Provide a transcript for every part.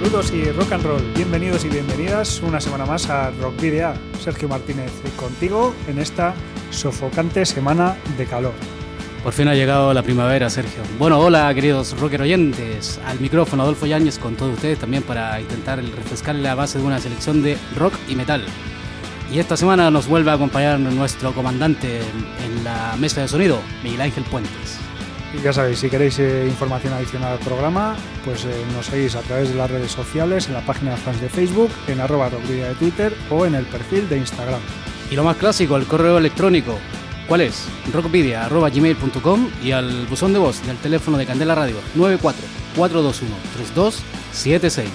Saludos y rock and roll, bienvenidos y bienvenidas una semana más a Rock Video. Sergio Martínez contigo en esta sofocante semana de calor. Por fin ha llegado la primavera, Sergio. Bueno, hola queridos rocker oyentes. Al micrófono Adolfo Yáñez con todos ustedes también para intentar refrescar la base de una selección de rock y metal. Y esta semana nos vuelve a acompañar nuestro comandante en la mesa de sonido, Miguel Ángel Puentes. Y ya sabéis, si queréis eh, información adicional al programa, pues eh, nos seguís a través de las redes sociales, en la página de fans de Facebook, en arroba rockvidia de Twitter o en el perfil de Instagram. Y lo más clásico, el correo electrónico. ¿Cuál es? rockvidia.gmail.com y al buzón de voz del teléfono de Candela Radio 94 421 3276.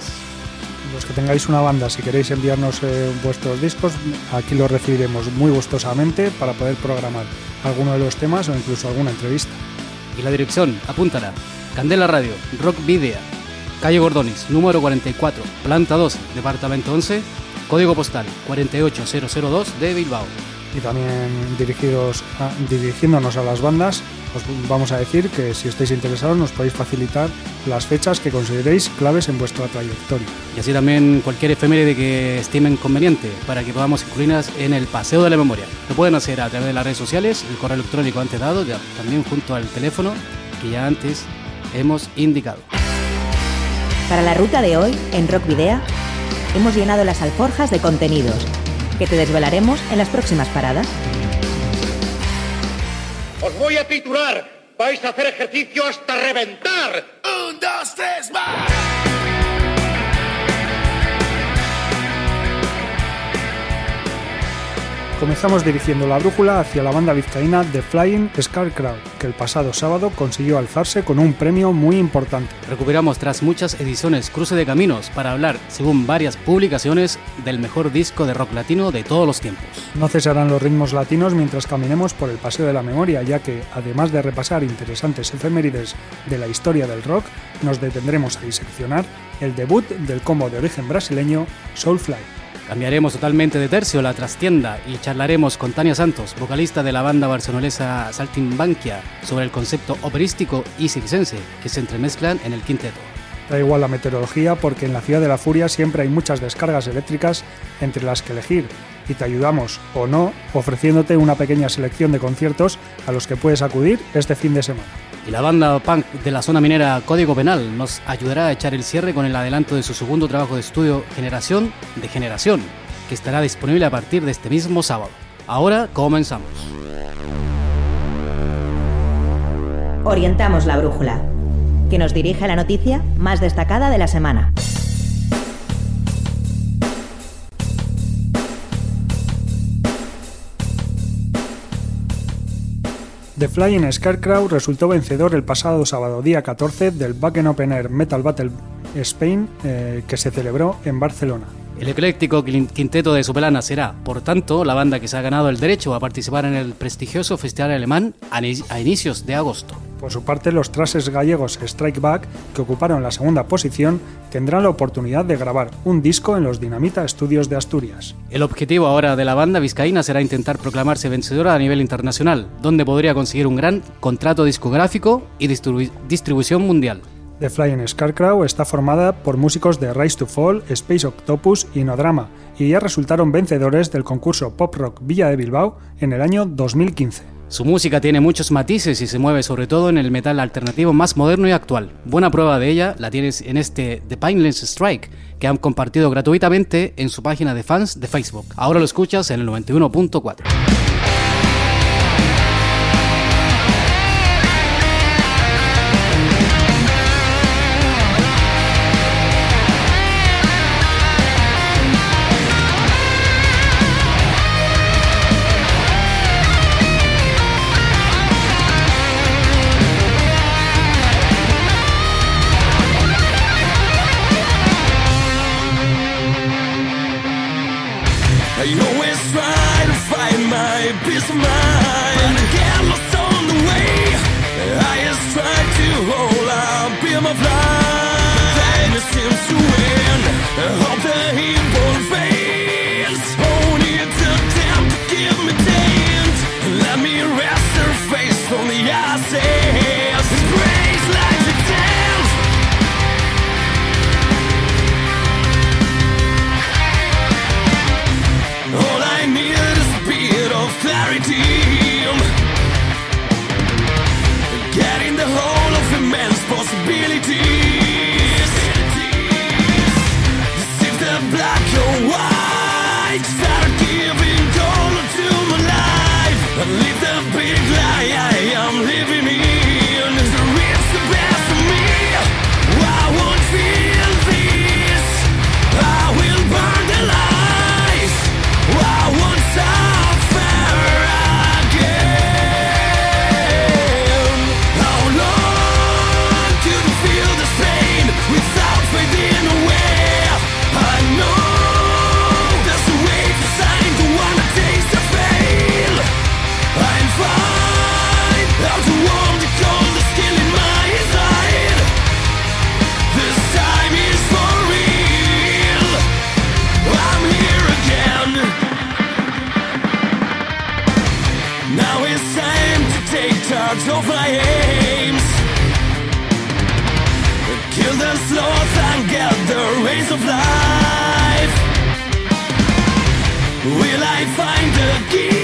Los que tengáis una banda, si queréis enviarnos eh, vuestros discos, aquí los recibiremos muy gustosamente para poder programar alguno de los temas o incluso alguna entrevista. Y la dirección, apúntala. Candela Radio, Rock Video, calle Gordonis, número 44, planta 12, departamento 11, código postal 48002 de Bilbao. Y también dirigidos dirigiéndonos a las bandas, os vamos a decir que si estáis interesados nos podéis facilitar las fechas que consideréis claves en vuestra trayectoria. Y así también cualquier efeméride que estimen conveniente para que podamos incluirlas en el paseo de la memoria. Lo pueden hacer a través de las redes sociales, el correo electrónico antes dado, ya- también junto al teléfono que ya antes hemos indicado. Para la ruta de hoy, en Rock Video, hemos llenado las alforjas de contenidos que te desvelaremos en las próximas paradas. Os voy a titular. Vais a hacer ejercicio hasta reventar. Un, dos, tres, más. Comenzamos dirigiendo la brújula hacia la banda vizcaína The Flying Scarecrow, que el pasado sábado consiguió alzarse con un premio muy importante. Recuperamos tras muchas ediciones Cruce de Caminos para hablar, según varias publicaciones, del mejor disco de rock latino de todos los tiempos. No cesarán los ritmos latinos mientras caminemos por el Paseo de la Memoria, ya que, además de repasar interesantes efemérides de la historia del rock, nos detendremos a diseccionar el debut del combo de origen brasileño Soulfly. Cambiaremos totalmente de tercio la trastienda y charlaremos con Tania Santos, vocalista de la banda barcelonesa Saltimbanquia, sobre el concepto operístico y circense que se entremezclan en el quinteto. Da igual la meteorología porque en la ciudad de la furia siempre hay muchas descargas eléctricas entre las que elegir y te ayudamos o no ofreciéndote una pequeña selección de conciertos a los que puedes acudir este fin de semana. Y la banda punk de la zona minera Código Penal nos ayudará a echar el cierre con el adelanto de su segundo trabajo de estudio Generación de Generación, que estará disponible a partir de este mismo sábado. Ahora comenzamos. Orientamos la brújula, que nos dirige a la noticia más destacada de la semana. The Flying Scarecrow resultó vencedor el pasado sábado día 14 del Wacken Open Air Metal Battle Spain eh, que se celebró en Barcelona. El ecléctico quin- quinteto de Sopelana será, por tanto, la banda que se ha ganado el derecho a participar en el prestigioso festival alemán a, ni- a inicios de agosto. Por su parte, los trases gallegos Strike Back, que ocuparon la segunda posición, tendrán la oportunidad de grabar un disco en los Dinamita Studios de Asturias. El objetivo ahora de la banda vizcaína será intentar proclamarse vencedora a nivel internacional, donde podría conseguir un gran contrato discográfico y distribu- distribución mundial. The Flying Scarecrow está formada por músicos de Rise to Fall, Space Octopus y Nodrama, y ya resultaron vencedores del concurso Pop Rock Villa de Bilbao en el año 2015. Su música tiene muchos matices y se mueve sobre todo en el metal alternativo más moderno y actual. Buena prueba de ella la tienes en este The Painless Strike, que han compartido gratuitamente en su página de fans de Facebook. Ahora lo escuchas en el 91.4. ways of life Will I find the key?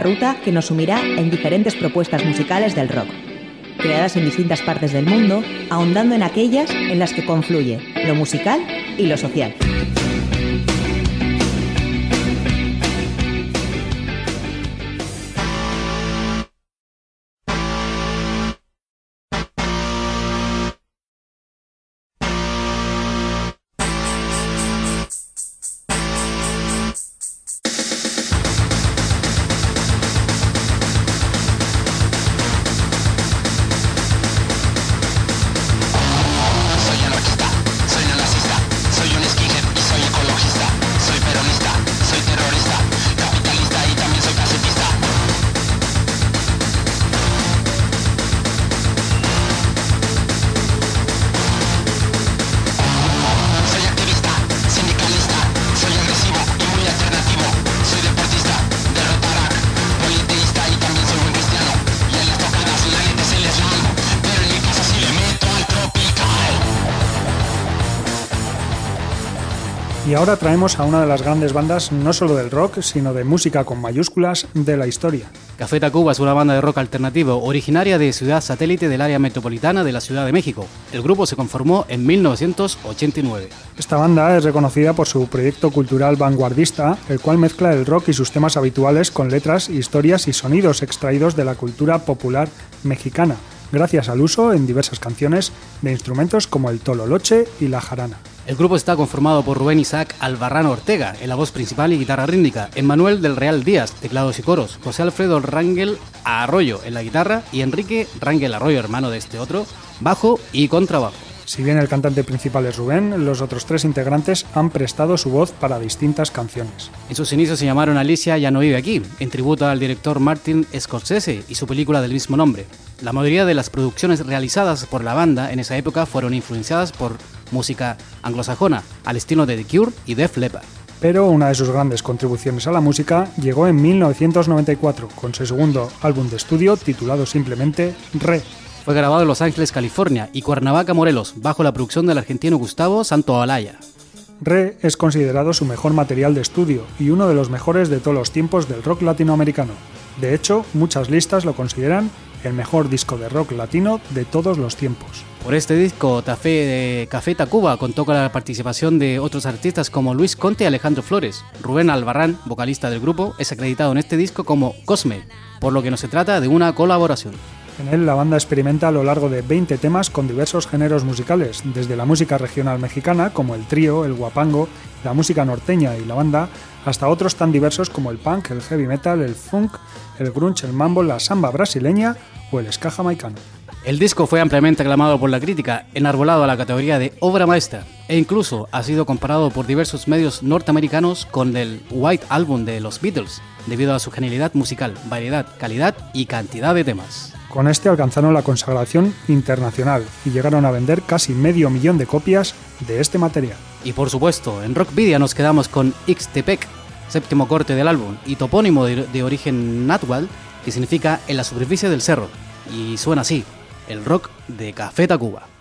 Ruta que nos sumirá en diferentes propuestas musicales del rock, creadas en distintas partes del mundo, ahondando en aquellas en las que confluye lo musical y lo social. Ahora traemos a una de las grandes bandas no solo del rock, sino de música con mayúsculas de la historia. Café Tacuba es una banda de rock alternativo originaria de ciudad satélite del área metropolitana de la Ciudad de México. El grupo se conformó en 1989. Esta banda es reconocida por su proyecto cultural vanguardista, el cual mezcla el rock y sus temas habituales con letras, historias y sonidos extraídos de la cultura popular mexicana, gracias al uso en diversas canciones de instrumentos como el tololoche y la jarana. El grupo está conformado por Rubén Isaac Albarrán Ortega en la voz principal y guitarra rítmica, Emmanuel del Real Díaz, teclados y coros, José Alfredo Rangel Arroyo en la guitarra y Enrique Rangel Arroyo, hermano de este otro, bajo y contrabajo. Si bien el cantante principal es Rubén, los otros tres integrantes han prestado su voz para distintas canciones. En sus inicios se llamaron Alicia Ya no vive aquí, en tributo al director Martin Scorsese y su película del mismo nombre. La mayoría de las producciones realizadas por la banda en esa época fueron influenciadas por música anglosajona, al estilo de The Cure y Def Leppard. Pero una de sus grandes contribuciones a la música llegó en 1994 con su segundo álbum de estudio titulado simplemente Re. Fue grabado en Los Ángeles, California y Cuernavaca, Morelos, bajo la producción del argentino Gustavo Santoalaya. Re es considerado su mejor material de estudio y uno de los mejores de todos los tiempos del rock latinoamericano. De hecho, muchas listas lo consideran el mejor disco de rock latino de todos los tiempos. Por este disco, Café, de Café Tacuba contó con la participación de otros artistas como Luis Conte y Alejandro Flores. Rubén Albarrán, vocalista del grupo, es acreditado en este disco como Cosme, por lo que no se trata de una colaboración. En él la banda experimenta a lo largo de 20 temas con diversos géneros musicales, desde la música regional mexicana como el trío, el guapango, la música norteña y la banda, hasta otros tan diversos como el punk, el heavy metal, el funk, el grunge, el mambo, la samba brasileña o el ska jamaicano. El disco fue ampliamente aclamado por la crítica, enarbolado a la categoría de obra maestra, e incluso ha sido comparado por diversos medios norteamericanos con el White Album de los Beatles, debido a su genialidad musical, variedad, calidad y cantidad de temas. Con este alcanzaron la consagración internacional y llegaron a vender casi medio millón de copias de este material. Y por supuesto, en Rockvidia nos quedamos con Ixtepec, séptimo corte del álbum, y topónimo de, origen natural, que significa en la superficie del cerro, y suena así, el rock de Café Tacuba.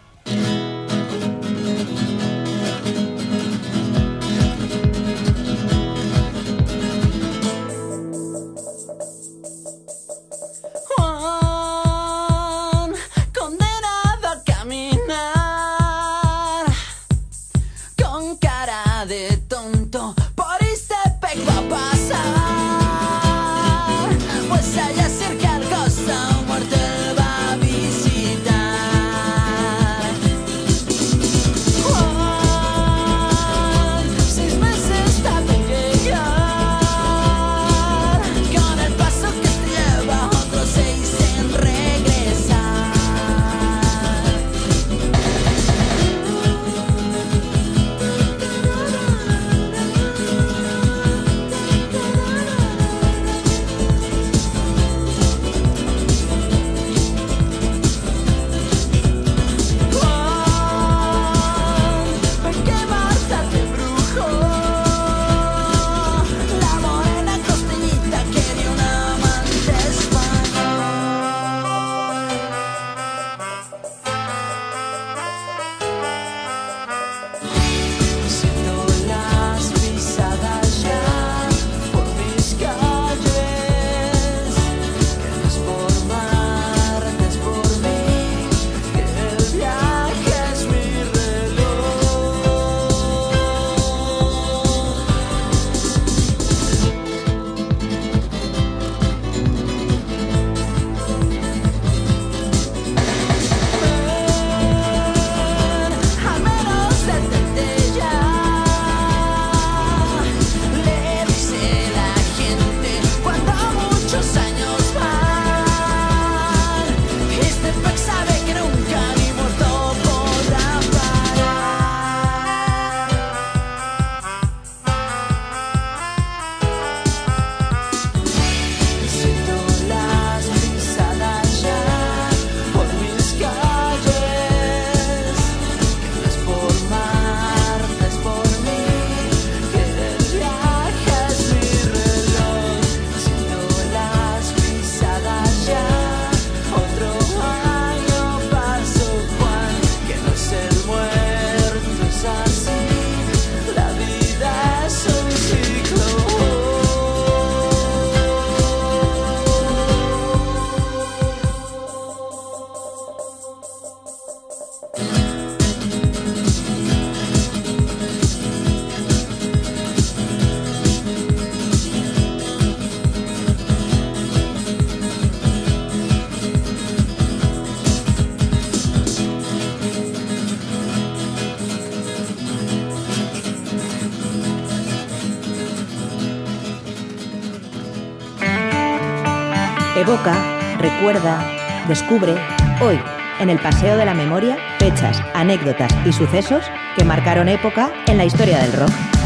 Recuerda, descubre, hoy, en el Paseo de la Memoria, fechas, anécdotas y sucesos que marcaron época en la historia del rock.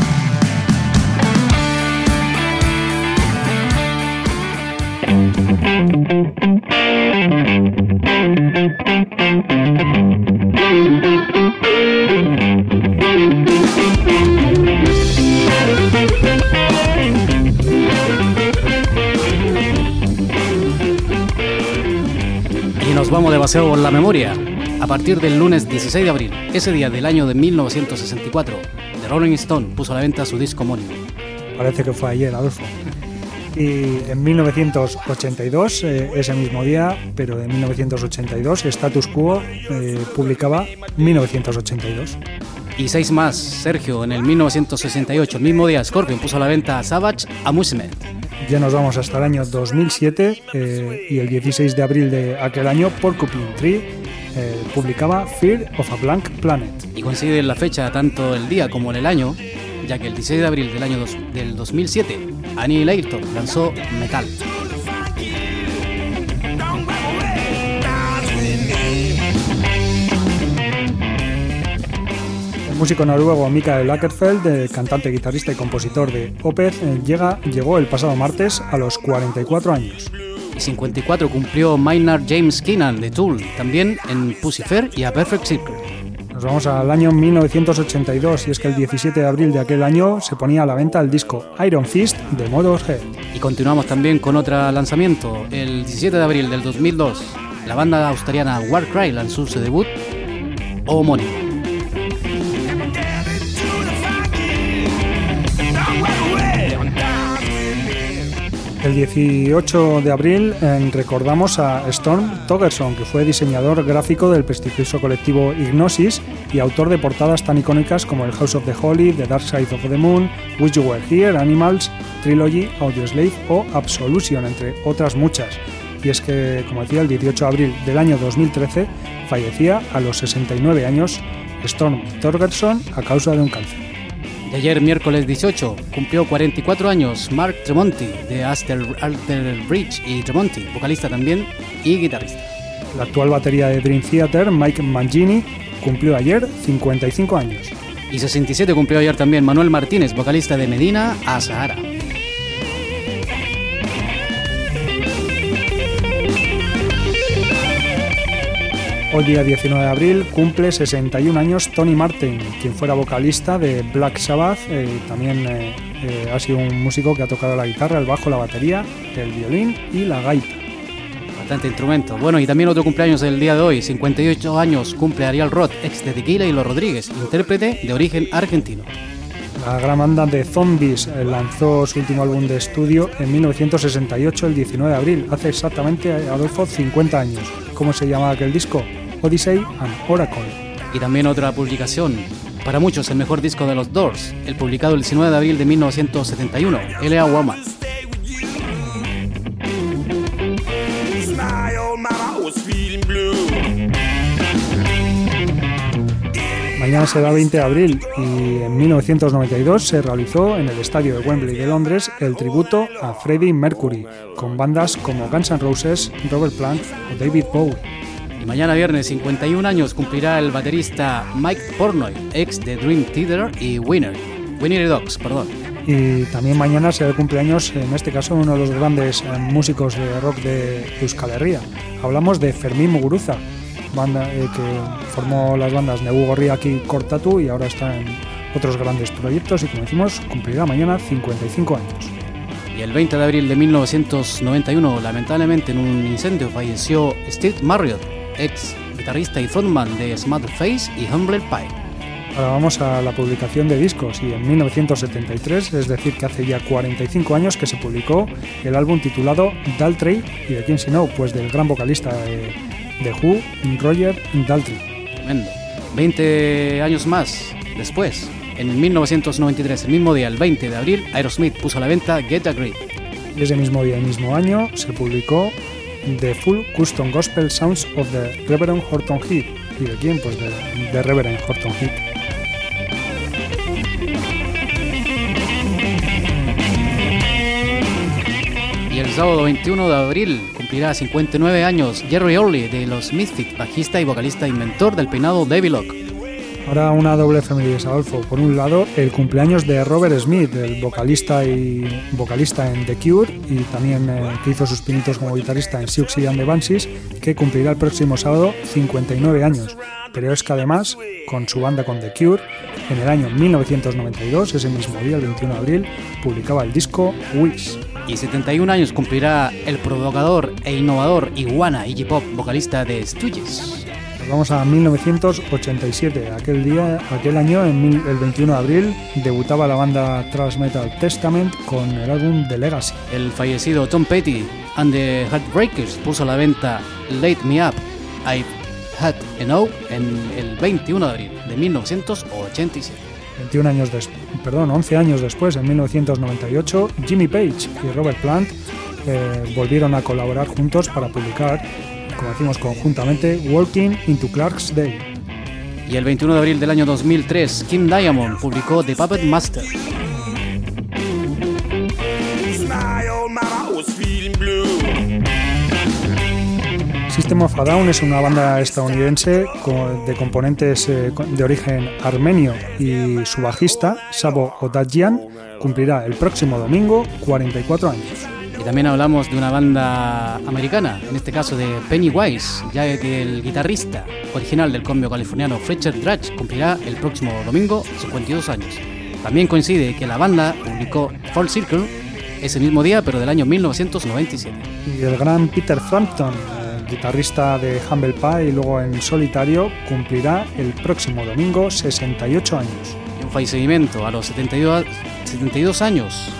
De paseo por la memoria. A partir del lunes 16 de abril, ese día del año de 1964, The Rolling Stone puso a la venta su disco homónimo. Parece que fue ayer, Adolfo. Y en 1982, eh, ese mismo día, pero en 1982, Status Quo eh, publicaba 1982. Y seis más, Sergio, en el 1968, el mismo día, Scorpion puso a la venta Savage Amusement. Ya nos vamos hasta el año 2007 eh, y el 16 de abril de aquel año, Porcupine Tree eh, publicaba Fear of a Blank Planet. Y coincide la fecha tanto el día como en el año, ya que el 16 de abril del año dos- del 2007, Annihilator lanzó Metal. Músico noruego Mikael Lagerfeld, eh, cantante, guitarrista y compositor de Opeth, eh, llega, llegó el pasado martes a los 44 años. Y 54 cumplió Maynard James Keenan de Tool, también en Pussifer y A Perfect Circle. Nos vamos al año 1982 y es que el 17 de abril de aquel año se ponía a la venta el disco Iron Fist de Motorhead. Y continuamos también con otro lanzamiento. El 17 de abril del 2002, la banda australiana Warcry lanzó su debut homónimo. El 18 de abril recordamos a Storm Togerson, que fue diseñador gráfico del prestigioso colectivo Ignosis y autor de portadas tan icónicas como el House of the Holy, The Dark Side of the Moon, Wish You Were Here, Animals, Trilogy, Audioslave o Absolution, entre otras muchas. Y es que, como decía, el 18 de abril del año 2013 fallecía a los 69 años Storm Torgerson a causa de un cáncer. Y ayer, miércoles 18, cumplió 44 años Mark Tremonti de Alter, Alter Bridge y Tremonti, vocalista también y guitarrista. La actual batería de Dream Theater, Mike Mangini, cumplió ayer 55 años. Y 67 cumplió ayer también Manuel Martínez, vocalista de Medina a Sahara. Hoy día 19 de abril cumple 61 años Tony Martin, quien fuera vocalista de Black Sabbath. eh, también eh, eh, ha sido un músico que ha tocado la guitarra, el bajo, la batería, el violín y la gaita. Bastante instrumento. Bueno, y también otro cumpleaños del día de hoy. 58 años cumple Ariel Roth, ex de Tequila y Los Rodríguez, intérprete de origen argentino. La gran banda de Zombies eh, lanzó su último álbum de estudio en 1968, el 19 de abril, hace exactamente, Adolfo, 50 años. ¿Cómo se llama aquel disco? Odyssey and Oracle. Y también otra publicación. Para muchos, el mejor disco de los Doors, el publicado el 19 de abril de 1971, L.A. Woman. Blue. Mañana será 20 de abril y en 1992 se realizó en el estadio de Wembley de Londres el tributo a Freddie Mercury, con bandas como Guns N' Roses, Robert Plant o David Bowie. Mañana viernes, 51 años, cumplirá el baterista Mike Pornoy, ex de Dream Theater y Winner. Winner Dogs, perdón. Y también mañana será el cumpleaños, en este caso, uno de los grandes eh, músicos de rock de Euskal Herria. Hablamos de Fermín Muguruza, banda eh, que formó las bandas Negu Gorriak y Cortatu y ahora está en otros grandes proyectos y como decimos, cumplirá mañana 55 años. Y el 20 de abril de 1991, lamentablemente en un incendio, falleció Steve Marriott, ex guitarrista y frontman de Smart Face y Humble Pie. Ahora vamos a la publicación de discos y en 1973, es decir, que hace ya 45 años que se publicó el álbum titulado Daltrey y de quién si no, pues del gran vocalista de, de Who, Roger Daltrey. Tremendo. 20 años más después, en 1993, el mismo día, el 20 de abril, Aerosmith puso a la venta Get a Grip. Y ese mismo día y mismo año se publicó The Full Custom Gospel Sounds of the Reverend Horton Heat. ¿Y de quién? Pues de, Reverend Horton Heat. El sábado 21 de abril cumplirá 59 años Jerry Orley de los Misfits, bajista y vocalista inventor del peinado Lock. Ahora una doble efeméride, Adolfo. Por un lado, el cumpleaños de Robert Smith, el vocalista y vocalista en The Cure y también eh, que hizo sus pinitos como guitarrista en Siouxsie and the Banshees, que cumplirá el próximo sábado 59 años. Pero es que además, con su banda con The Cure, en el año 1992, ese mismo día, el 21 de abril, publicaba el disco Wish. Y 71 años cumplirá el provocador e innovador Iguana Iggy Pop, vocalista de Stooges. Vamos a 1987. Aquel día, aquel año, en el 21 de abril, debutaba la banda thrash metal Testament con el álbum The Legacy. El fallecido Tom Petty and the Heartbreakers puso a la venta Late Me Up, I've Had Enough en el 21 de abril de 1987. 21 años perdón, 11 años después, en 1998, Jimmy Page y Robert Plant eh, volvieron a colaborar juntos para publicar, como decimos conjuntamente, Walking into Clark's Day. Y el 21 de abril del año 2003, Kim Diamond publicó The Puppet Master. System of a Down es una banda estadounidense de componentes eh, de origen armenio y su bajista, Sabo Odadjian, cumplirá el próximo domingo 44 años. Y también hablamos de una banda americana, en este caso de Pennywise, ya que el guitarrista original del combio californiano Fletcher Dratch cumplirá el próximo domingo 52 años. También coincide que la banda publicó Fall Circle ese mismo día, pero del año 1997. Y el gran Peter Frampton, guitarrista de Humble Pie y luego en solitario, cumplirá el próximo domingo 68 años. Y un fallecimiento a los 72, 72 años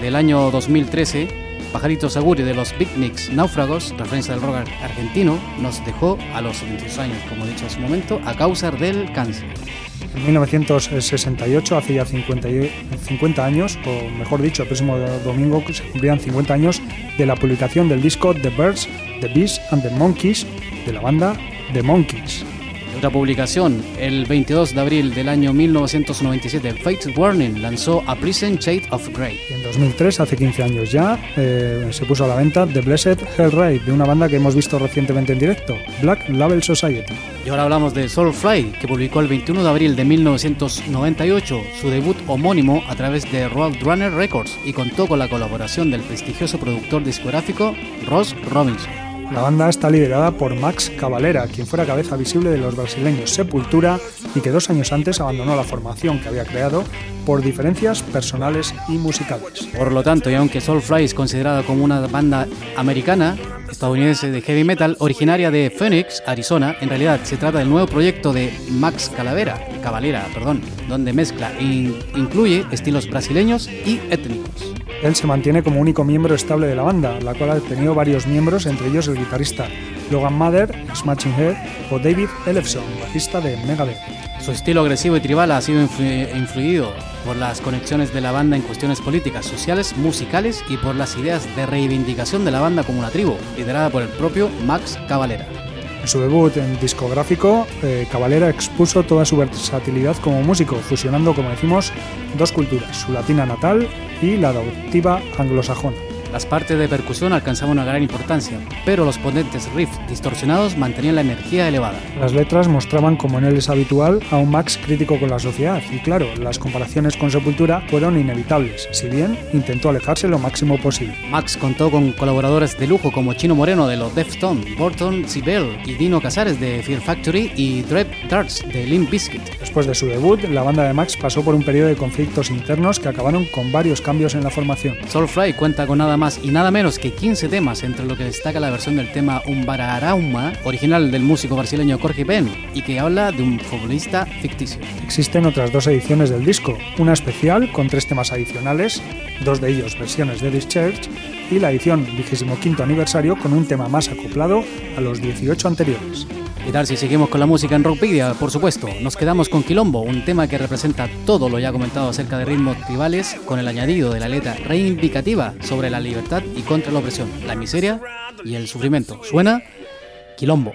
del año 2013, Pajarito Saguri de los Picnics Náufragos, referencia del rock argentino, nos dejó a los 72 años, como he dicho hace un momento, a causa del cáncer. En 1968, hace ya 50, 50 años, o mejor dicho, el próximo domingo se cumplían 50 años de la publicación del disco The Birds The Beast and the Monkeys de la banda The Monkeys. Otra publicación, el 22 de abril del año 1997, Fate Warning lanzó A Prison Shade of Grey. en 2003, hace 15 años ya, eh, se puso a la venta The Blessed Hellride, de una banda que hemos visto recientemente en directo, Black Label Society. Y ahora hablamos de Soulfly, que publicó el 21 de abril de 1998 su debut homónimo a través de Roadrunner Records y contó con la colaboración del prestigioso productor discográfico Ross Robinson. La banda está liderada por Max Cavalera, quien fuera cabeza visible de los brasileños Sepultura y que dos años antes abandonó la formación que había creado por diferencias personales y musicales. Por lo tanto, y aunque Soulfly es considerada como una banda americana, estadounidense de heavy metal, originaria de Phoenix, Arizona, en realidad se trata del nuevo proyecto de Max Calavera, Cavalera, perdón, donde mezcla e incluye estilos brasileños y étnicos. Él se mantiene como único miembro estable de la banda, la cual ha tenido varios miembros, entre ellos el guitarrista Logan Mather, Smashing Head o David Ellefson, bajista de Megadeth. Su estilo agresivo y tribal ha sido influido por las conexiones de la banda en cuestiones políticas, sociales, musicales y por las ideas de reivindicación de la banda como una tribu, liderada por el propio Max Cavalera. En su debut en discográfico, eh, Cavalera expuso toda su versatilidad como músico, fusionando, como decimos, dos culturas, su latina natal y la adoptiva anglosajona. Las partes de percusión alcanzaban una gran importancia, pero los potentes riffs distorsionados mantenían la energía elevada. Las letras mostraban, como en él es habitual, a un Max crítico con la sociedad, y claro, las comparaciones con Sepultura fueron inevitables, si bien intentó alejarse lo máximo posible. Max contó con colaboradores de lujo como Chino Moreno de los Deftones, Burton Sibel y Dino Casares de Fear Factory y Dread Darts de Limp Bizkit. Después de su debut, la banda de Max pasó por un periodo de conflictos internos que acabaron con varios cambios en la formación. Soulfly cuenta con nada más y nada menos que 15 temas, entre lo que destaca la versión del tema Umbararauma, original del músico brasileño Jorge Ben, y que habla de un futbolista ficticio. Existen otras dos ediciones del disco, una especial con tres temas adicionales, dos de ellos versiones de Church, y la edición 25 aniversario con un tema más acoplado a los 18 anteriores. ¿Qué tal si seguimos con la música en Rockpedia? Por supuesto, nos quedamos con Quilombo, un tema que representa todo lo ya comentado acerca de ritmos tribales, con el añadido de la letra reivindicativa sobre la libertad y contra la opresión, la miseria y el sufrimiento. Suena Quilombo.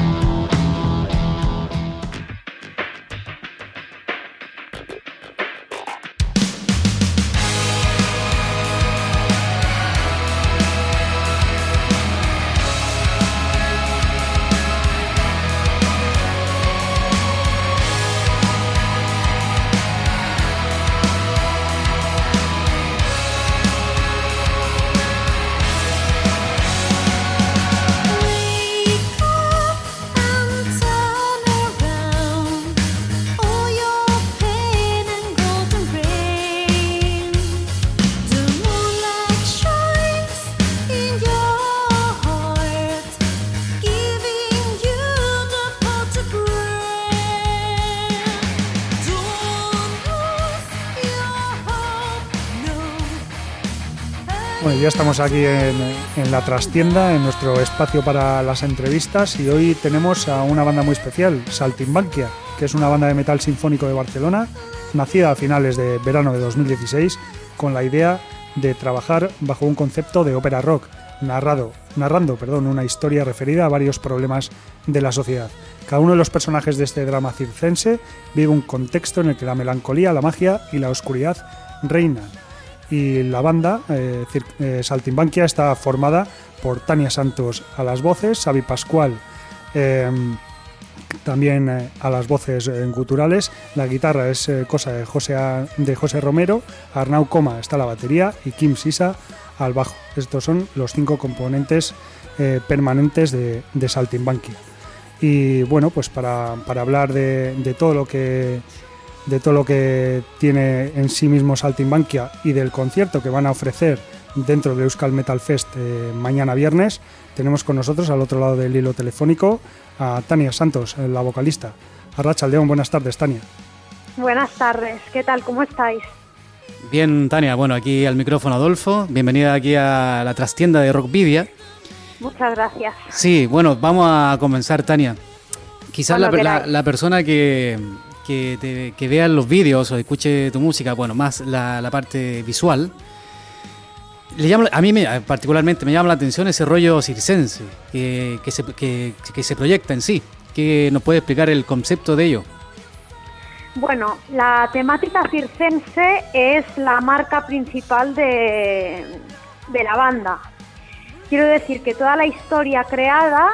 Estamos aquí en, la trastienda, en nuestro espacio para las entrevistas y hoy tenemos a una banda muy especial, Saltimbanquia, que es una banda de metal sinfónico de Barcelona, nacida a finales de verano de 2016 con la idea de trabajar bajo un concepto de ópera rock, narrado, narrando perdón, una historia referida a varios problemas de la sociedad. Cada uno de los personajes de este drama circense vive un contexto en el que la melancolía, la magia y la oscuridad reinan y la banda eh, eh, Saltimbanquia está formada por Tania Santos a las voces, Xavi Pascual eh, también eh, a las voces guturales, la guitarra es eh, cosa de José, de José Romero, Arnau Coma está la batería y Kim Sisa al bajo. Estos son los cinco componentes eh, permanentes de, de, Saltimbanquia. Y bueno, pues para, hablar de todo lo que de todo lo que tiene en sí mismo Saltimbanquia y del concierto que van a ofrecer dentro del Euskal Metal Fest eh, mañana viernes, tenemos con nosotros al otro lado del hilo telefónico a Tania Santos, la vocalista. Arracha León, buenas tardes, Tania. Buenas tardes, ¿qué tal? ¿Cómo estáis? Bien, Tania, bueno, aquí al micrófono Adolfo, bienvenida aquí a la trastienda de Rockvidia. Muchas gracias. Sí, bueno, vamos a comenzar, Tania. Quizás la, la, la persona que, que, te, que vean los vídeos o escuche tu música, bueno, más la, la parte visual, le llama, a mí me, particularmente me llama la atención ese rollo circense que, que, se, que, que se proyecta en sí. ¿Qué nos puede explicar el concepto de ello? Bueno, la temática circense es la marca principal de, de la banda. Quiero decir que toda la historia creada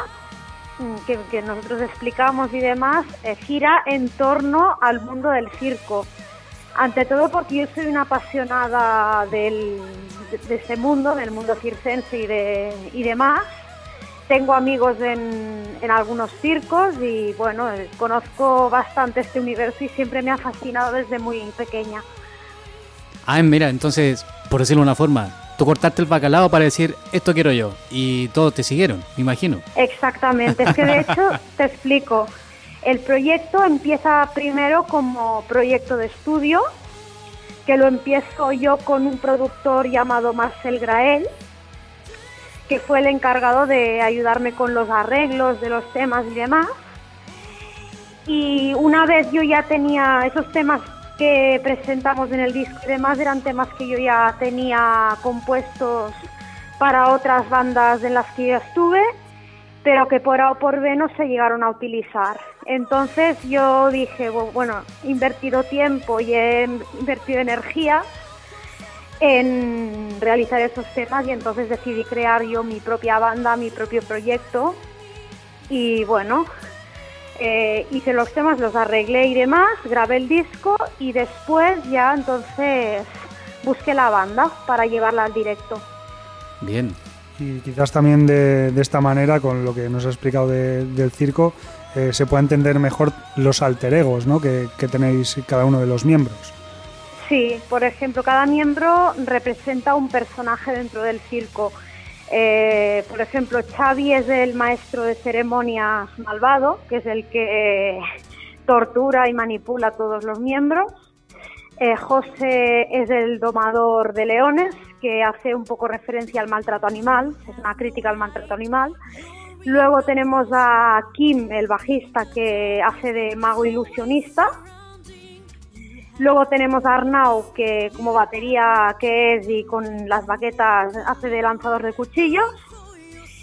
que, que, nosotros explicamos y demás eh, gira en torno al mundo del circo. Ante todo porque yo soy una apasionada del, de, de, ese mundo, del mundo circense y, de, y demás. Tengo amigos en, en, algunos circos y bueno, eh, conozco bastante este universo y siempre me ha fascinado desde muy pequeña. Ah, mira, entonces, por decirlo de una forma, tú cortaste el bacalao para decir esto quiero yo y todos te siguieron, me imagino. Exactamente, es que de hecho te explico. El proyecto empieza primero como proyecto de estudio, que lo empiezo yo con un productor llamado Marcel Grael, que fue el encargado de ayudarme con los arreglos de los temas y demás. Y una vez yo ya tenía esos temas que presentamos en el disco y demás eran temas que yo ya tenía compuestos para otras bandas en las que yo estuve, pero que por A o por B no se llegaron a utilizar. Entonces yo dije, bueno, he invertido tiempo y he invertido energía en realizar esos temas y entonces decidí crear yo mi propia banda, mi propio proyecto y bueno, eh, hice los temas, los arreglé y demás, grabé el disco y después ya entonces busqué la banda para llevarla al directo. Bien. Y quizás también de, de esta manera, con lo que nos ha explicado de, del circo, eh, se pueda entender mejor los alter egos ¿no? que, que tenéis cada uno de los miembros. Sí, por ejemplo, cada miembro representa un personaje dentro del circo. Eh, por ejemplo, Xavi es el maestro de ceremonias malvado, que es el que eh, tortura y manipula a todos los miembros. Eh, José es el domador de leones, que hace un poco referencia al maltrato animal, es una crítica al maltrato animal. Luego tenemos a Kim, el bajista, que hace de mago ilusionista. Luego tenemos a Arnau, que como batería que es y con las baquetas hace de lanzador de cuchillos.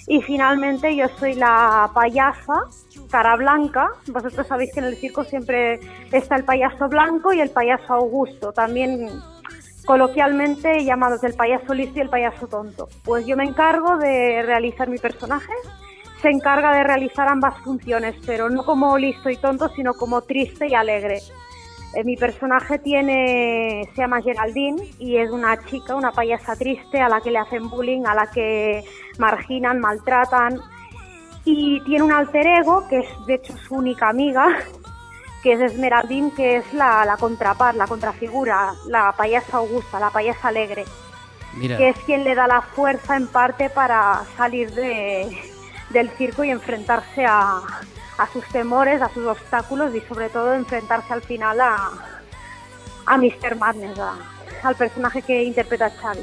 Y finalmente yo soy la payasa, cara blanca. Vosotros sabéis que en el circo siempre está el payaso blanco y el payaso Augusto, también coloquialmente llamados el payaso listo y el payaso tonto. Pues yo me encargo de realizar mi personaje. Se encarga de realizar ambas funciones, pero no como listo y tonto, sino como triste y alegre. Eh, mi personaje tiene, se llama Geraldine y es una chica, una payasa triste a la que le hacen bullying, a la que marginan, maltratan. Y tiene un alter ego, que es de hecho su única amiga, que es Esmeraldine, que es la, la contrapar, la contrafigura, la payasa augusta, la payasa alegre. Que es quien le da la fuerza en parte para salir de, del circo y enfrentarse a, a sus temores, a sus obstáculos y sobre todo enfrentarse al final a, a Mr. Madness, al personaje que interpreta Xavi.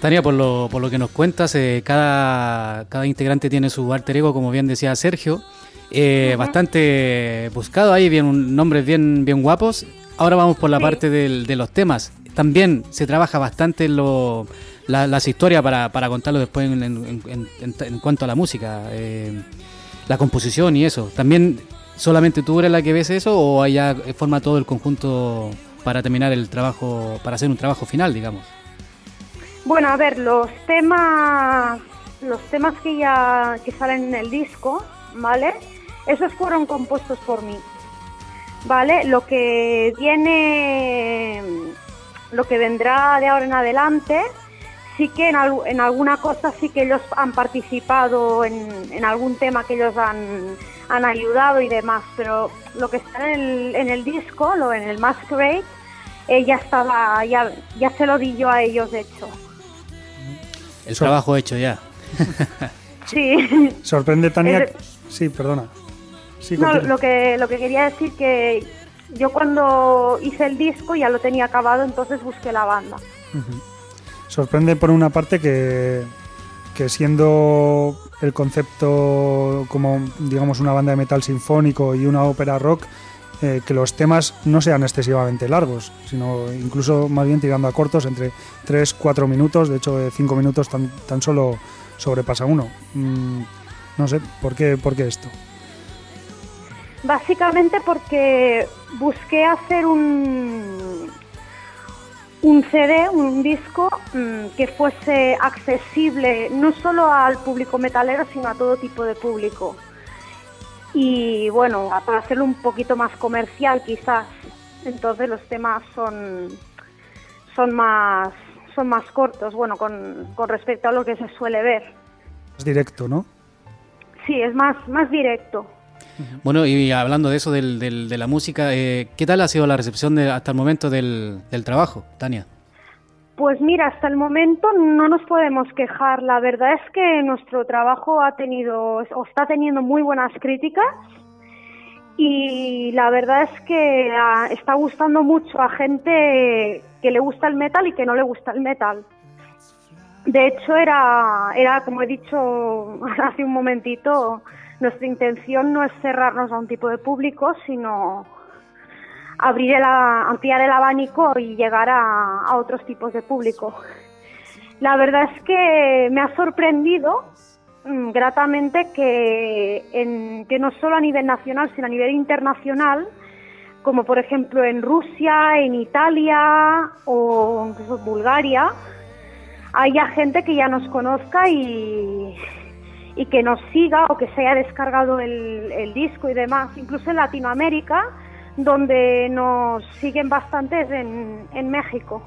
Tania, por lo, por lo que nos cuentas, eh, cada, cada integrante tiene su alter ego, como bien decía Sergio, eh, bastante buscado ahí, bien nombres bien, bien guapos. Ahora vamos por la parte del, de los temas. También se trabaja bastante en lo, las historias para, para contarlo después en, en, en, cuanto a la música. Eh, la composición y eso. ¿También solamente tú eres la que ves eso o allá forma todo el conjunto para terminar el trabajo, para hacer un trabajo final, digamos? Bueno, a ver, los temas, los temas que ya que salen en el disco, ¿vale? Esos fueron compuestos por mí, ¿vale? Lo que viene, lo que vendrá de ahora en adelante sí que en, en, alguna cosa sí que ellos han participado en, en algún tema que ellos han, han, ayudado y demás, pero lo que está en el, en el disco, lo en el Masquerade, eh, ya estaba, ya, ya se lo di yo a ellos de hecho. El trabajo hecho ya. sí. Sorprende Tania. Sí, perdona. no, lo que lo que quería decir que yo cuando hice el disco ya lo tenía acabado, entonces busqué la banda. Sorprende por una parte que, que siendo el concepto como digamos una banda de metal sinfónico y una ópera rock, eh, que los temas no sean excesivamente largos, sino incluso más bien tirando a cortos, entre 3-4 minutos, de hecho de 5 minutos tan, tan solo sobrepasa uno. Mm, no sé, ¿por qué, ¿por qué esto? Básicamente porque busqué hacer un, un CD, un disco mm, que fuese accesible no solo al público metalero, sino a todo tipo de público. Y bueno, para hacerlo un poquito más comercial quizás, entonces los temas son, son, más, son más cortos, bueno, con, con respecto a lo que se suele ver. Es directo, ¿no? Sí, es más, más directo. Bueno, y hablando de eso, del, de la música, eh, ¿qué tal ha sido la recepción de, hasta el momento del, del trabajo, Tania? Pues mira, hasta el momento no nos podemos quejar. La verdad es que nuestro trabajo ha tenido o está teniendo muy buenas críticas y la verdad es que ah, está gustando mucho a gente que le gusta el metal y que no le gusta el metal. De hecho, era, era como he dicho hace un momentito, nuestra intención no es cerrarnos a un tipo de público, sino ampliar el abanico y llegar a, otros tipos de público. La verdad es que me ha sorprendido mm, gratamente que, que no solo a nivel nacional, sino a nivel internacional, como por ejemplo en Rusia, en Italia o incluso Bulgaria, haya gente que ya nos conozca y, y que nos siga o que se haya descargado el, el disco y demás. Incluso en Latinoamérica, donde nos siguen bastantes en, en México.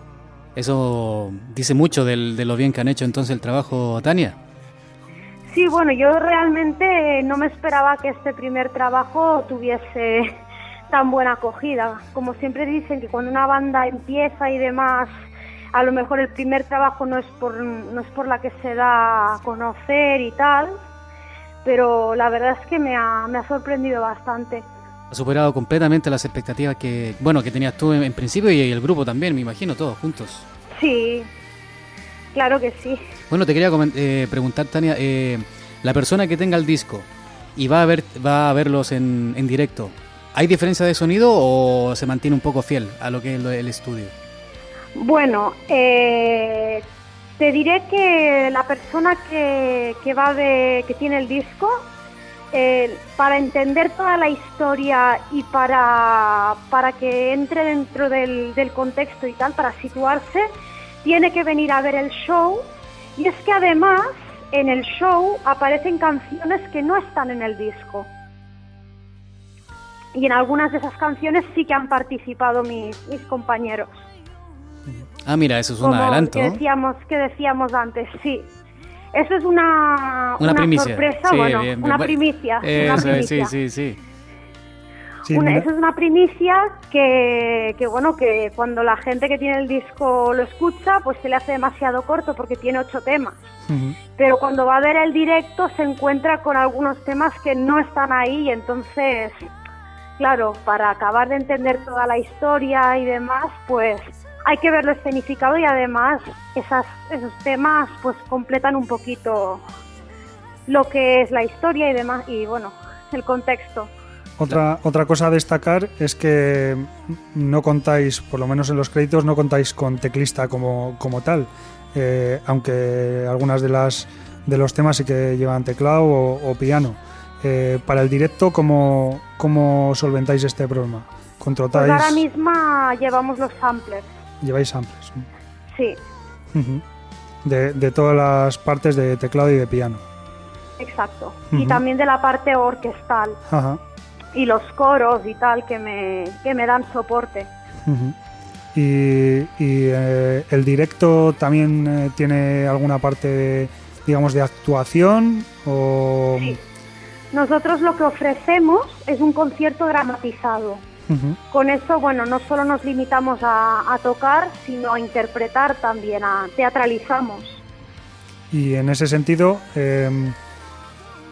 Eso dice mucho del, de lo bien que han hecho entonces el trabajo, Tania. Sí, bueno, yo realmente no me esperaba que este primer trabajo tuviese tan buena acogida. Como siempre dicen que cuando una banda empieza y demás, a lo mejor el primer trabajo no es por, no es por la que se da a conocer y tal, pero la verdad es que me ha, me ha sorprendido bastante. Ha superado completamente las expectativas que, bueno, que tenías tú en, principio y el grupo también, me imagino, todos juntos. Sí, claro que sí. Bueno, te quería eh, preguntar, Tania, eh, la persona que tenga el disco y va a ver, va a verlos en, en directo, ¿Hay diferencia de sonido o se mantiene un poco fiel a lo que es el estudio? Bueno, eh, te diré que la persona que, que va de, que tiene el disco, eh, para entender toda la historia y para, para que entre dentro del, del contexto y tal, para situarse, tiene que venir a ver el show. Y es que además en el show aparecen canciones que no están en el disco. Y en algunas de esas canciones sí que han participado mis, mis compañeros. Ah, mira, eso es un Como adelanto. Que decíamos, que decíamos antes, sí. Eso es una, Una primicia. sorpresa, Sí, bueno, bien, bien. una primicia. una Eso primicia. sí, sí, sí. Sí, Una- eso es una primicia que, que, bueno, que cuando la gente que tiene el disco lo escucha, pues se le hace demasiado corto porque tiene ocho temas. Pero cuando va a ver el directo se encuentra con algunos temas que no están ahí y entonces, claro, para acabar de entender toda la historia y demás, pues hay que verlo escenificado y además esas, esos temas pues completan un poquito lo que es la historia y demás y bueno, el contexto. Otra, otra cosa a destacar es que no contáis, por lo menos en los créditos, no contáis con teclista como, como tal. Eh, aunque algunas de las de los temas sí que llevan teclado o, o piano. Eh, para el directo, ¿cómo, ¿cómo solventáis este problema? Pues ¿Contratáis? ahora misma llevamos los samplers, ¿Lleváis samples? sí, de, de todas las partes de teclado y de piano. exacto. Y también de la parte orquestal Ajá. y los coros y tal que me, que me dan soporte. Ujú. Y, y, eh, el directo también eh, tiene alguna parte, de, digamos, de actuación o... Sí. Nosotros lo que ofrecemos es un concierto dramatizado. Con eso, bueno, no solo nos limitamos a, a tocar, sino a interpretar también, a teatralizamos. Y en ese sentido, eh,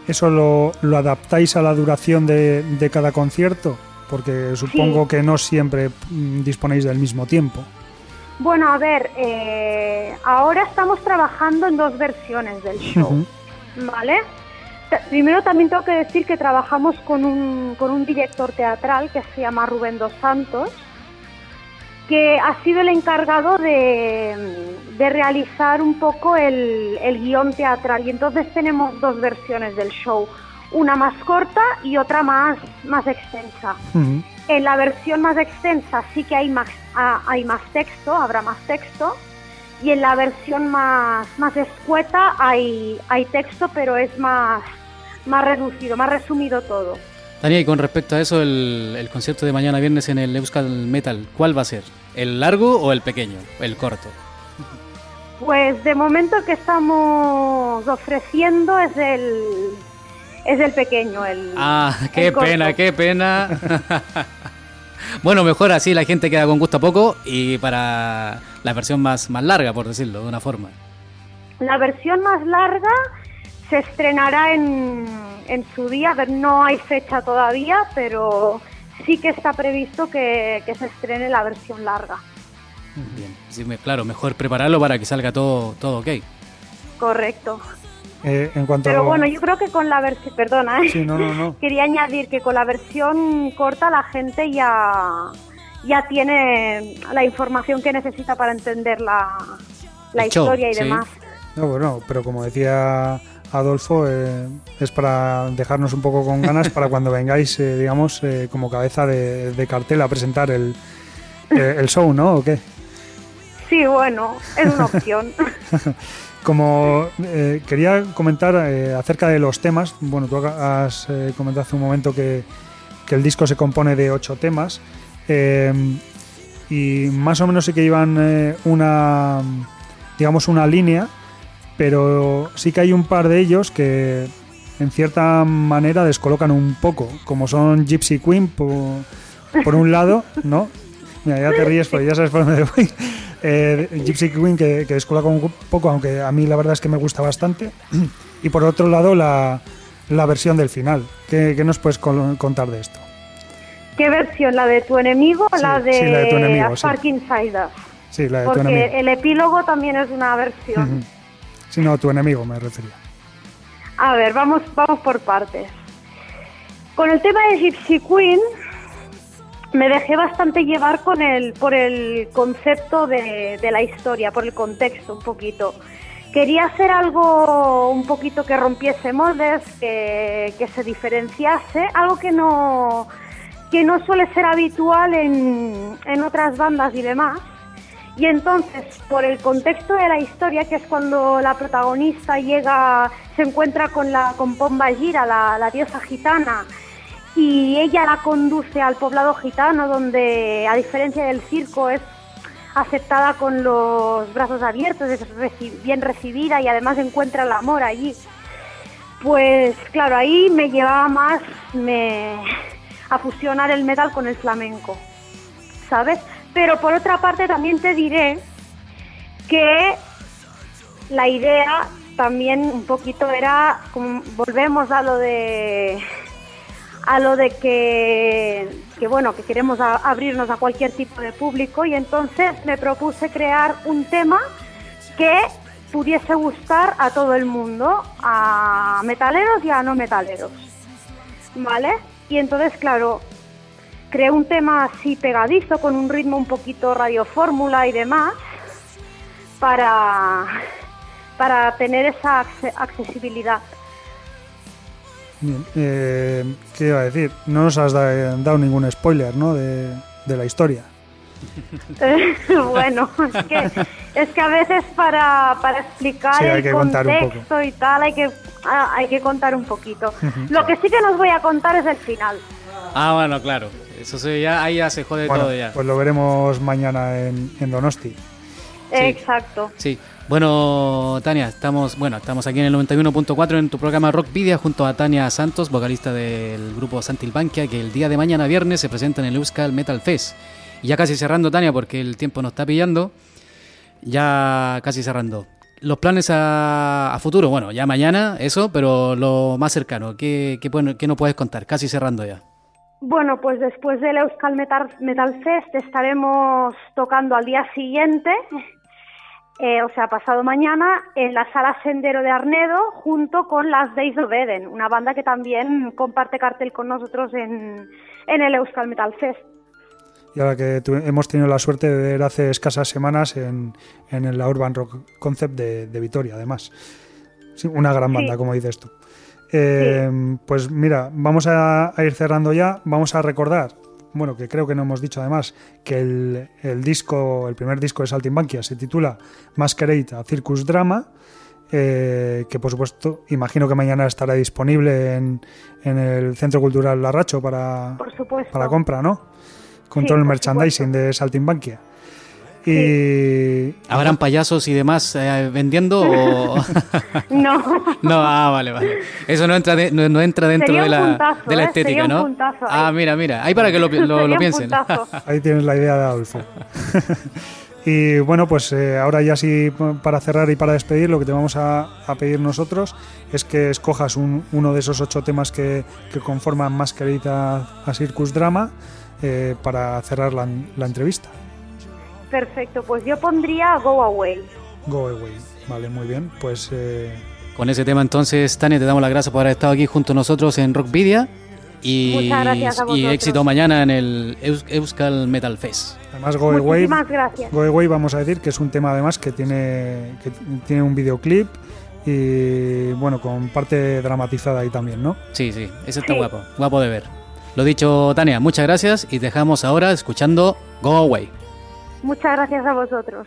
¿eso lo, lo adaptáis a la duración de, de cada concierto? Porque supongo que no siempre mm, disponéis del mismo tiempo. Bueno, a ver, eh, ahora estamos trabajando en dos versiones del show. ¿vale? Primero también tengo que decir que trabajamos con un, con un director teatral que se llama Rubén Dos Santos, que ha sido el encargado de, de realizar un poco el, el guion teatral. Y entonces tenemos dos versiones del show, una más corta y otra más, más extensa. En la versión más extensa sí que hay más, ah, hay más texto, habrá más texto. Y en la versión más, más escueta hay, hay texto, pero es más, más reducido, más resumido todo. Tania, y con respecto a eso, el, el concierto de mañana viernes en el Euskal Metal, ¿cuál va a ser? ¿El largo o el pequeño? El corto. Pues de momento que estamos ofreciendo es el, es el pequeño, el Ah, qué el corto. pena, qué pena. bueno, mejor así la gente queda con gusto a poco y para la versión más, más larga, por decirlo de una forma. La versión más larga se estrenará en, en su día, a ver, no hay fecha todavía, pero sí que está previsto que, que se estrene la versión larga. Bien, sí, claro, mejor prepararlo para que salga todo, todo ok. Correcto. Eh, en cuanto Pero bueno, yo creo que con la versión, perdona, ¿eh? Sí, no, no, no. quería añadir que con la versión corta la gente ya, ya tiene la información que necesita para entender la, la historia y sí. demás. No, bueno, pero como decía Adolfo, eh, es para dejarnos un poco con ganas para cuando vengáis, eh, digamos, eh, como cabeza de, de cartel a presentar el, eh, el show, ¿no? ¿O qué? Sí, bueno, es una opción. Como eh, quería comentar eh, acerca de los temas, bueno, tú has eh, comentado hace un momento que, que el disco se compone de ocho temas eh, y más o menos sí que llevan eh, una, digamos, una línea, pero sí que hay un par de ellos que en cierta manera descolocan un poco, como son Gypsy Queen por, un lado, ¿no? Mira, ya te ríes, porque ya sabes por dónde voy. Eh, Gypsy Queen que, que descoloca un poco, aunque a mí la verdad es que me gusta bastante. Y por otro lado, la, la versión del final. ¿Qué, qué nos puedes contar de esto? ¿Qué versión? ¿La de tu enemigo o Sí, la de, sí, la de tu enemigo, A. Spark? Sí, la de tu Porque enemigo. el epílogo también es una versión. Ujú. Sí, no, tu enemigo me refería. A ver, vamos, vamos por partes. Con el tema de Gypsy Queen, me dejé bastante llevar con el, por el concepto de, de la historia, por el contexto un poquito. Quería hacer algo un poquito que rompiese moldes, que, que se diferenciase, algo que no, que no suele ser habitual en, en otras bandas y demás. Y entonces, por el contexto de la historia, que es cuando la protagonista llega, se encuentra con la con Pomba Gira, la, la diosa gitana, y ella la conduce al poblado gitano, donde, a diferencia del circo, es aceptada con los brazos abiertos, es reci- bien recibida y además encuentra el amor allí. Pues claro, ahí me llevaba más me, a fusionar el metal con el flamenco, ¿sabes? Pero por otra parte también te diré que la idea también un poquito era, volvemos a lo de a lo de que, que bueno, que queremos abrirnos a cualquier tipo de público y entonces me propuse crear un tema que pudiese gustar a todo el mundo, a metaleros y a no metaleros. ¿Vale? Y entonces, claro, creé un tema así pegadizo con un ritmo un poquito radiofórmula y demás para, para tener esa acce- accesibilidad. Eh, ¿Qué iba a decir? No nos has da- dado ningún spoiler, ¿no? De, de la historia. bueno, es que, es que a veces para, para explicar Sí, el contexto y tal hay que, ah, hay que contar un poquito. Lo que sí que nos voy a contar es el final. Ah, bueno, claro. Eso sí, ya, ahí ya se jode Bueno, todo ya. pues lo veremos mañana en, en Donosti. Exacto. Sí. Bueno, Tania, estamos, bueno, estamos aquí en el 91.4 en tu programa Rockvidia junto a Tania Santos, vocalista del grupo Santilbanquia, que el día de mañana viernes se presenta en el Euskal Metal Fest. Y ya casi cerrando, Tania, porque el tiempo nos está pillando. Ya casi cerrando. Los planes a, a futuro, bueno, ya mañana, eso, pero lo más cercano, ¿qué, qué, qué nos puedes contar? Casi cerrando ya. Bueno, pues después del Euskal Metal, Metal Fest estaremos tocando al día siguiente, eh, o sea, pasado mañana, en la sala Sendero de Arnedo, junto con las Days of Eden, una banda que también comparte cartel con nosotros en, en el Euskal Metal Fest. Y ahora que tu- hemos tenido la suerte de ver hace escasas semanas en, en la Urban Rock Concept de, de Vitoria, además. Sí, una gran banda, Sí. como dices tú. Eh, Pues mira, vamos a, a ir cerrando ya. Vamos a recordar, bueno, que creo que no hemos dicho además, que el, el disco, el primer disco de Saltimbanquia se titula Masquerade a Circus Drama. eh, que por supuesto imagino que mañana estará disponible en, en el Centro Cultural Larracho para, Por supuesto. para compra, ¿no? Con Sí, merchandising de Saltimbanquia. Y ¿Habrán payasos y demás eh, vendiendo o...? No, No, ah, vale, vale. Eso no entra, de- no, no entra dentro Sería de la, puntazo, de la ¿eh? estética, un ¿no? puntazo ah, mira, mira. Ahí para que lo, lo- lo piensen. ahí tienes la idea de Adolfo. y bueno, pues eh, ahora ya sí, para cerrar y para despedir, lo que te vamos a, a pedir nosotros es que escojas un- uno de esos ocho temas que, que conforman Masquerita a Circus Drama eh, para cerrar la, la entrevista. perfecto. Pues yo pondría Go Away. Go Away. Vale, muy bien. Pues eh, Con ese tema entonces, Tania, te damos las gracias por haber estado aquí junto a nosotros en Rockvidia. Y, Muchas gracias a y éxito mañana en el Eus- Euskal Metal Fest. además Go Away. Go Away vamos a decir que es un tema además que tiene, que tiene un videoclip y bueno, con parte dramatizada ahí también, ¿no? Sí, sí, ese está Sí. guapo, guapo de ver. Lo dicho, Tania, muchas gracias y dejamos ahora escuchando Go Away. Muchas gracias a vosotros.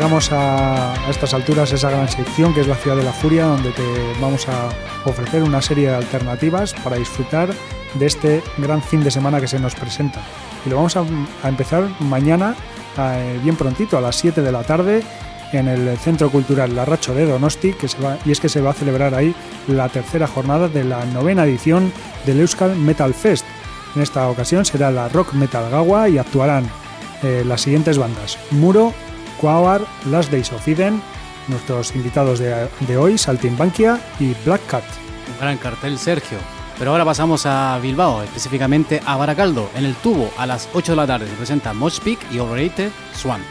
Llegamos a, a estas alturas, esa gran sección que es la ciudad de la furia, donde te vamos a ofrecer una serie de alternativas para disfrutar de este gran fin de semana que se nos presenta. Y lo vamos a, a empezar mañana, eh, bien prontito, a las 7 de la tarde, en el Centro Cultural Larracho de Donosti, que se va, y es que se va a celebrar ahí la tercera jornada de la novena edición del Euskal Metal Fest. En esta ocasión será la Rock Metal Gawa y actuarán eh, las siguientes bandas: Muro, Quawar, Last Days of Eden, nuestros invitados de, de hoy, Saltimbanquia y Black Cat. Un gran cartel, Sergio. Pero ahora pasamos a Bilbao, específicamente a Baracaldo. En el tubo, a las 8 de la tarde, se presenta Moshpik y Overrated Swan.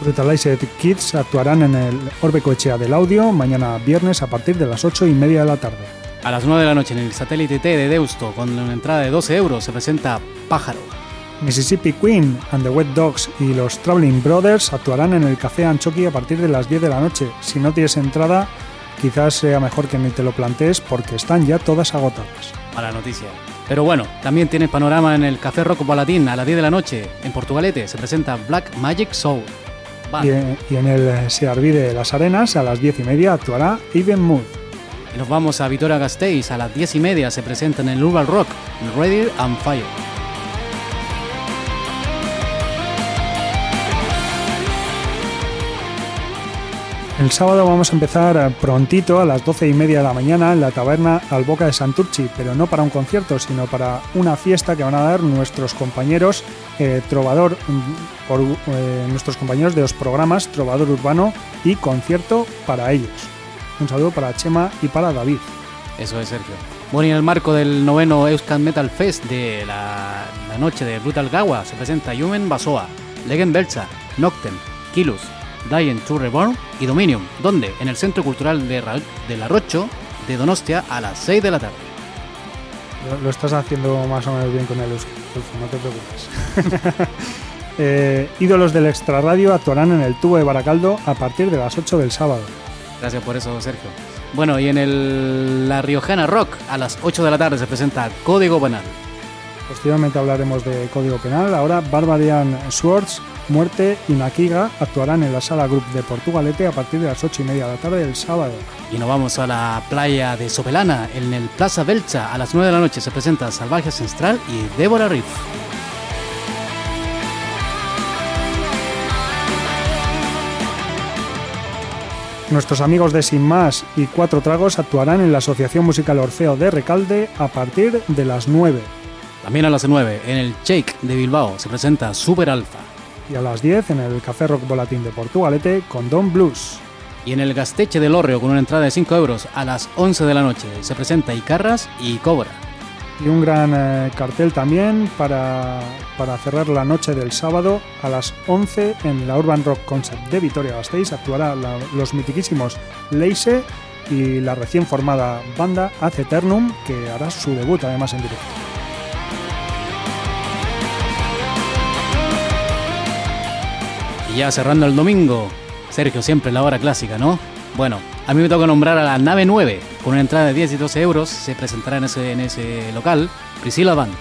Brutalized Kids actuarán en el Orbe Coechea del Audio mañana viernes a partir de las 8 y media de la tarde. A las 9 de la noche, en el satélite T de Deusto, con una entrada de 12 euros, se presenta Pájaro. Mississippi Queen and the Wet Dogs y los Traveling Brothers actuarán en el Café Anchoqui a partir de las 10 de la noche. Si no tienes entrada, quizás sea mejor que ni te lo plantees porque están ya todas agotadas. Mala noticia. Pero bueno, también tienes panorama en el Café Rock Palatín a las 10 de la noche. En Portugalete se presenta Black Magic Soul. Y en, y en el Searví de las Arenas a las 10 y media actuará Even Mood. Y nos vamos a Vitoria Gasteiz. A las 10 y media se presenta en el Urban Rock Ready and Fire. El sábado vamos a empezar eh, prontito a las 12 y media de la mañana en la taberna Alboca de Santurchi, pero no para un concierto, sino para una fiesta que van a dar nuestros compañeros eh, Trovador, mm, por, eh, nuestros compañeros de los programas Trovador Urbano y Concierto para ellos. Un saludo para Chema y para David. Eso es, Sergio. Bueno, y en el marco del noveno Euskal Metal Fest de la, noche de Brutal Gawa se presenta Human Basoa, Legend Belcha, Noctem, Kilus, Dying to Reborn y Dominium. ¿Dónde? En el Centro Cultural de, Ra- de La Rocho de Donostia a las 6 de la tarde. Lo, lo estás haciendo más o menos bien con el Euskal, no te preocupes. Eh, ídolos del extrarradio actuarán en el tubo de Baracaldo a partir de las 8 del sábado. Gracias por eso, Sergio. Bueno, y en el La Riojana Rock a las 8 de la tarde se presenta Código Penal. Posteriormente hablaremos de Código Penal. Ahora Barbarian Swords, Muerte y Nakiga actuarán en la sala Group de Portugalete a partir de las 8 y media de la tarde del sábado. Y nos vamos a la playa de Sopelana, en el Plaza Belcha. A las 9 de la noche se presenta Salvaje Ancestral y Débora Riff. Nuestros amigos de Sin Más y Cuatro Tragos actuarán en la Asociación Musical Orfeo de Recalde a partir de las 9. También a las 9, en el Shake de Bilbao, se presenta Super Alpha. Y a las 10 en el Café Rock Volatín de Portugalete con Don Blues. Y en el Gasteche del Orreo, con una entrada de 5 euros, a las 11 de la noche, se presenta Icarras y Cobra. Y un gran eh, cartel también para, para cerrar la noche del sábado a las 11 en la Urban Rock Concept de Vitoria Gasteiz actuará la- los mitiquísimos Leise y la recién formada banda Ad Eternum, que hará su debut además en directo. Ya cerrando el domingo, Sergio, siempre la hora clásica, ¿no? Bueno, a mí me toca nombrar a la nave 9, con una entrada de 10 y 12 euros, se presentará en ese, en ese local, Priscilla Band.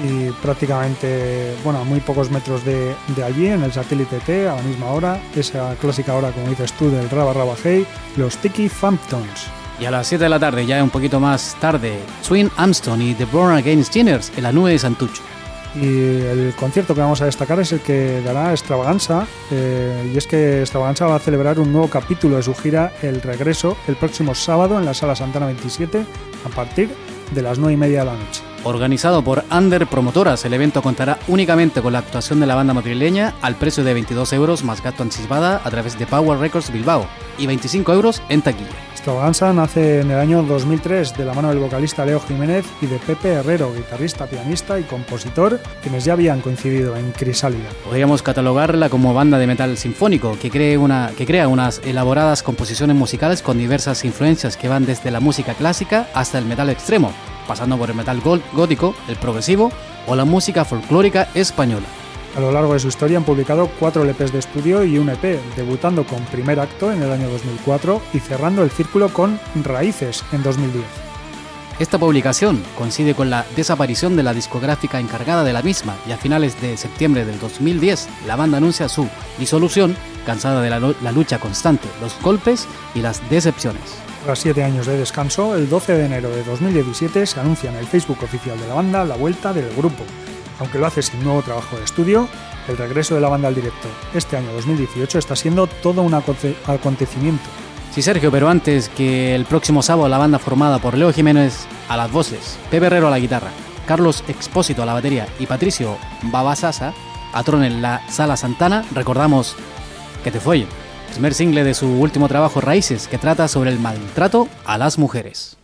y prácticamente, bueno, a muy pocos metros de, de allí, en el satélite T, a la misma hora, esa clásica hora, como dices tú, del Raba Raba Hey, los Tiki Phantoms. Y a las 7 de la tarde, ya un poquito más tarde, Swin Armstrong y The Born Again Stingers en la nube de Santucho. Y el concierto que vamos a destacar es el que dará Extravaganza, eh, y es que Extravaganza va a celebrar un nuevo capítulo de su gira El Regreso el próximo sábado en la Sala Santana 27 a partir de las 9 y media de la noche. Organizado por Under Promotoras, el evento contará únicamente con la actuación de la banda madrileña al precio de 22 euros más gasto anticipada a través de Power Records Bilbao y 25 euros en taquilla. Extravaganza nace en el año 2003 de la mano del vocalista Leo Jiménez y de Pepe Herrero, guitarrista, pianista y compositor, quienes ya habían coincidido en Crisálida. Podríamos catalogarla como banda de metal sinfónico que, cree una, que crea unas elaboradas composiciones musicales con diversas influencias que van desde la música clásica hasta el metal extremo, pasando por el metal gó- gótico, el progresivo o la música folclórica española. A lo largo de su historia han publicado cuatro LPs de estudio y un EP, debutando con Primer Acto en el año 2004 y cerrando el círculo con Raíces en 2010. Esta publicación coincide con la desaparición de la discográfica encargada de la misma y a finales de septiembre del 2010 la banda anuncia su disolución, cansada de la, la lucha constante, los golpes y las decepciones. Tras siete años de descanso, el 12 de enero de 2017 se anuncia en el Facebook oficial de la banda la vuelta del grupo. Aunque lo hace sin nuevo trabajo de estudio, el regreso de la banda al directo este año 2018 está siendo todo un aconte- acontecimiento. Sí, Sergio, pero antes que el próximo sábado la banda formada por Leo Jiménez a las voces, Pepe Herrero a la guitarra, Carlos Expósito a la batería y Patricio Babasasa atronen la Sala Santana, recordamos que te fue primer single de su último trabajo Raíces, que trata sobre el maltrato a las mujeres.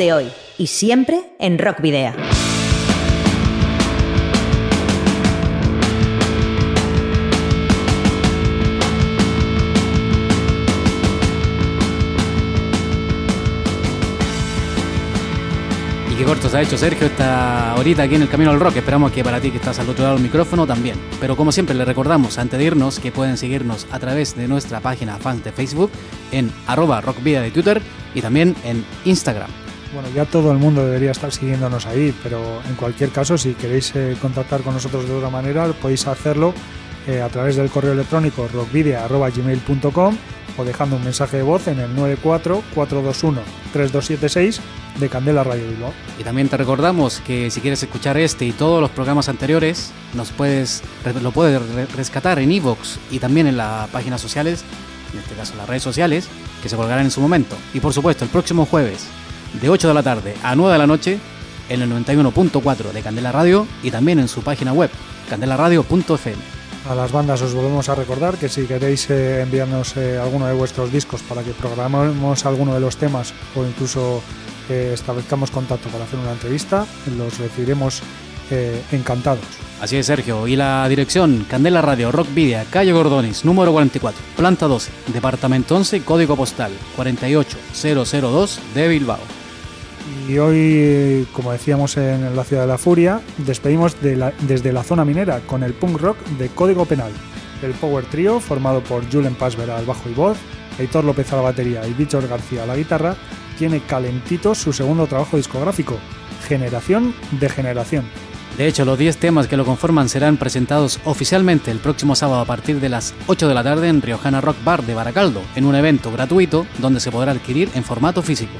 Hoy y siempre en Rock Video. Y qué corto se ha hecho Sergio esta horita aquí en el Camino al Rock. Esperamos que para ti que estás al otro lado del micrófono también. Pero como siempre le recordamos antes de irnos que pueden seguirnos a través de nuestra página fans de Facebook en arroba rockvida de Twitter y también en Instagram. Bueno, ya todo el mundo debería estar siguiéndonos ahí, pero en cualquier caso, si queréis eh, contactar con nosotros de otra manera, podéis hacerlo eh, a través del correo electrónico rockvidia.gmail.com o dejando un mensaje de voz en el 94-421-3276 de Candela Radio Bilbao. Y también te recordamos que si quieres escuchar este y todos los programas anteriores, nos puedes lo puedes re- rescatar en Evox y también en las páginas sociales, en este caso las redes sociales, que se colgarán en su momento. Y por supuesto, el próximo jueves, de 8 de la tarde a 9 de la noche, en el 91.4 de Candela Radio y también en su página web, candelaradio.fm. A las bandas os volvemos a recordar que si queréis eh, enviarnos eh, alguno de vuestros discos para que programemos alguno de los temas o incluso eh, establezcamos contacto para hacer una entrevista, los recibiremos eh, encantados. Así es, Sergio. Y la dirección, Candela Radio, Rock Video, calle Gordonis, número 44, planta 12, departamento 11, código postal 48002 de Bilbao. Y hoy, como decíamos en la Ciudad de la Furia, despedimos desde la zona minera con el punk rock de Código Penal. El Power Trio, formado por Julen Pasver al bajo y voz, Heitor López a la batería y Víctor García a la guitarra, tiene calentito su segundo trabajo discográfico, Generación de Generación. De hecho, los 10 temas que lo conforman serán presentados oficialmente el próximo sábado a partir de las 8 de la tarde en Riojana Rock Bar de Baracaldo, en un evento gratuito donde se podrá adquirir en formato físico.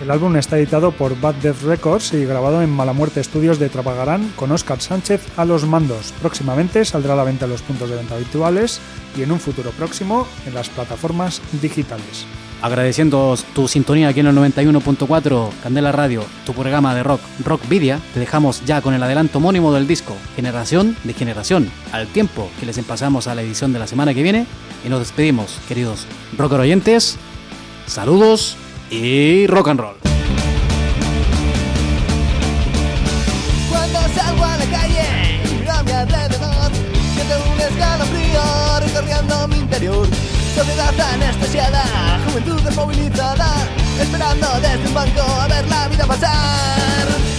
El álbum está editado por Bad Death Records y grabado en Malamuerte Estudios de Trapagarán con Óscar Sánchez a los mandos. Próximamente saldrá a la venta en los puntos de venta habituales y en un futuro próximo en las plataformas digitales. Agradeciendo tu sintonía aquí en el 91.4 Candela Radio, tu programa de rock, Rock Vidia, te dejamos ya con el adelanto homónimo del disco, Generación de Generación, al tiempo que les empasamos a la edición de la semana que viene y nos despedimos, queridos rocker oyentes. Saludos y rock and roll. Cuando salgo a la calle miro a mi alrededor, siento un escalofrío recorriendo mi interior. Sociedad anestesiada, juventud desmovilizada, esperando desde un banco a ver la vida pasar.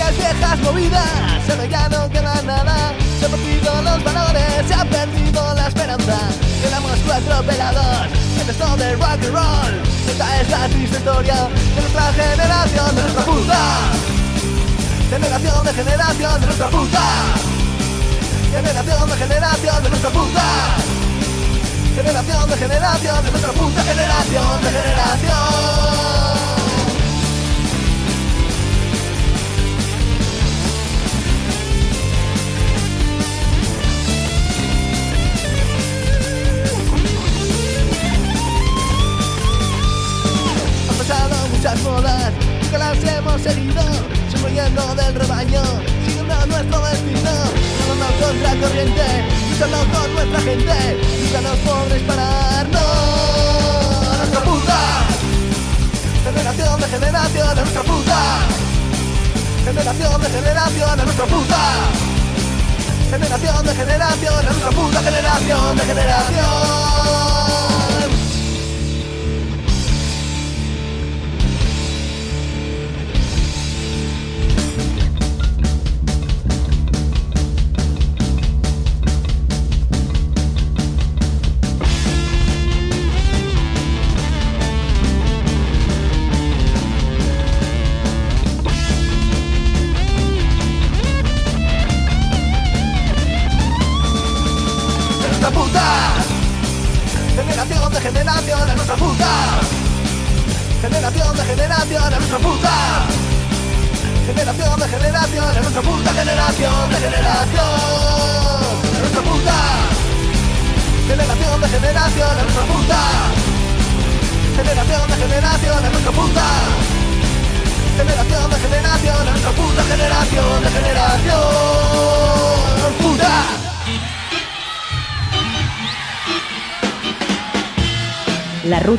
Aquellas viejas movidas, ahora ya no queda nada. Se han perdido los valores, se ha perdido la esperanza. Quedamos cuatro pelados en esto de rock and roll. Esta es la triste historia de nuestra generación, de nuestra puta. Generación de generación de nuestra puta. Generación de generación de nuestra puta. Generación de generación de nuestra puta generación de generación. Muchas modas, nunca las hemos seguido, huyendo del rebaño, siguiendo nuestro destino, nadando contra corriente, luchando con nuestra gente, nunca nos podréis parar, no, nuestra puta, generación de generación, a nuestra puta, generación de generación, a nuestra puta, generación de generación, a nuestra puta generación de generación.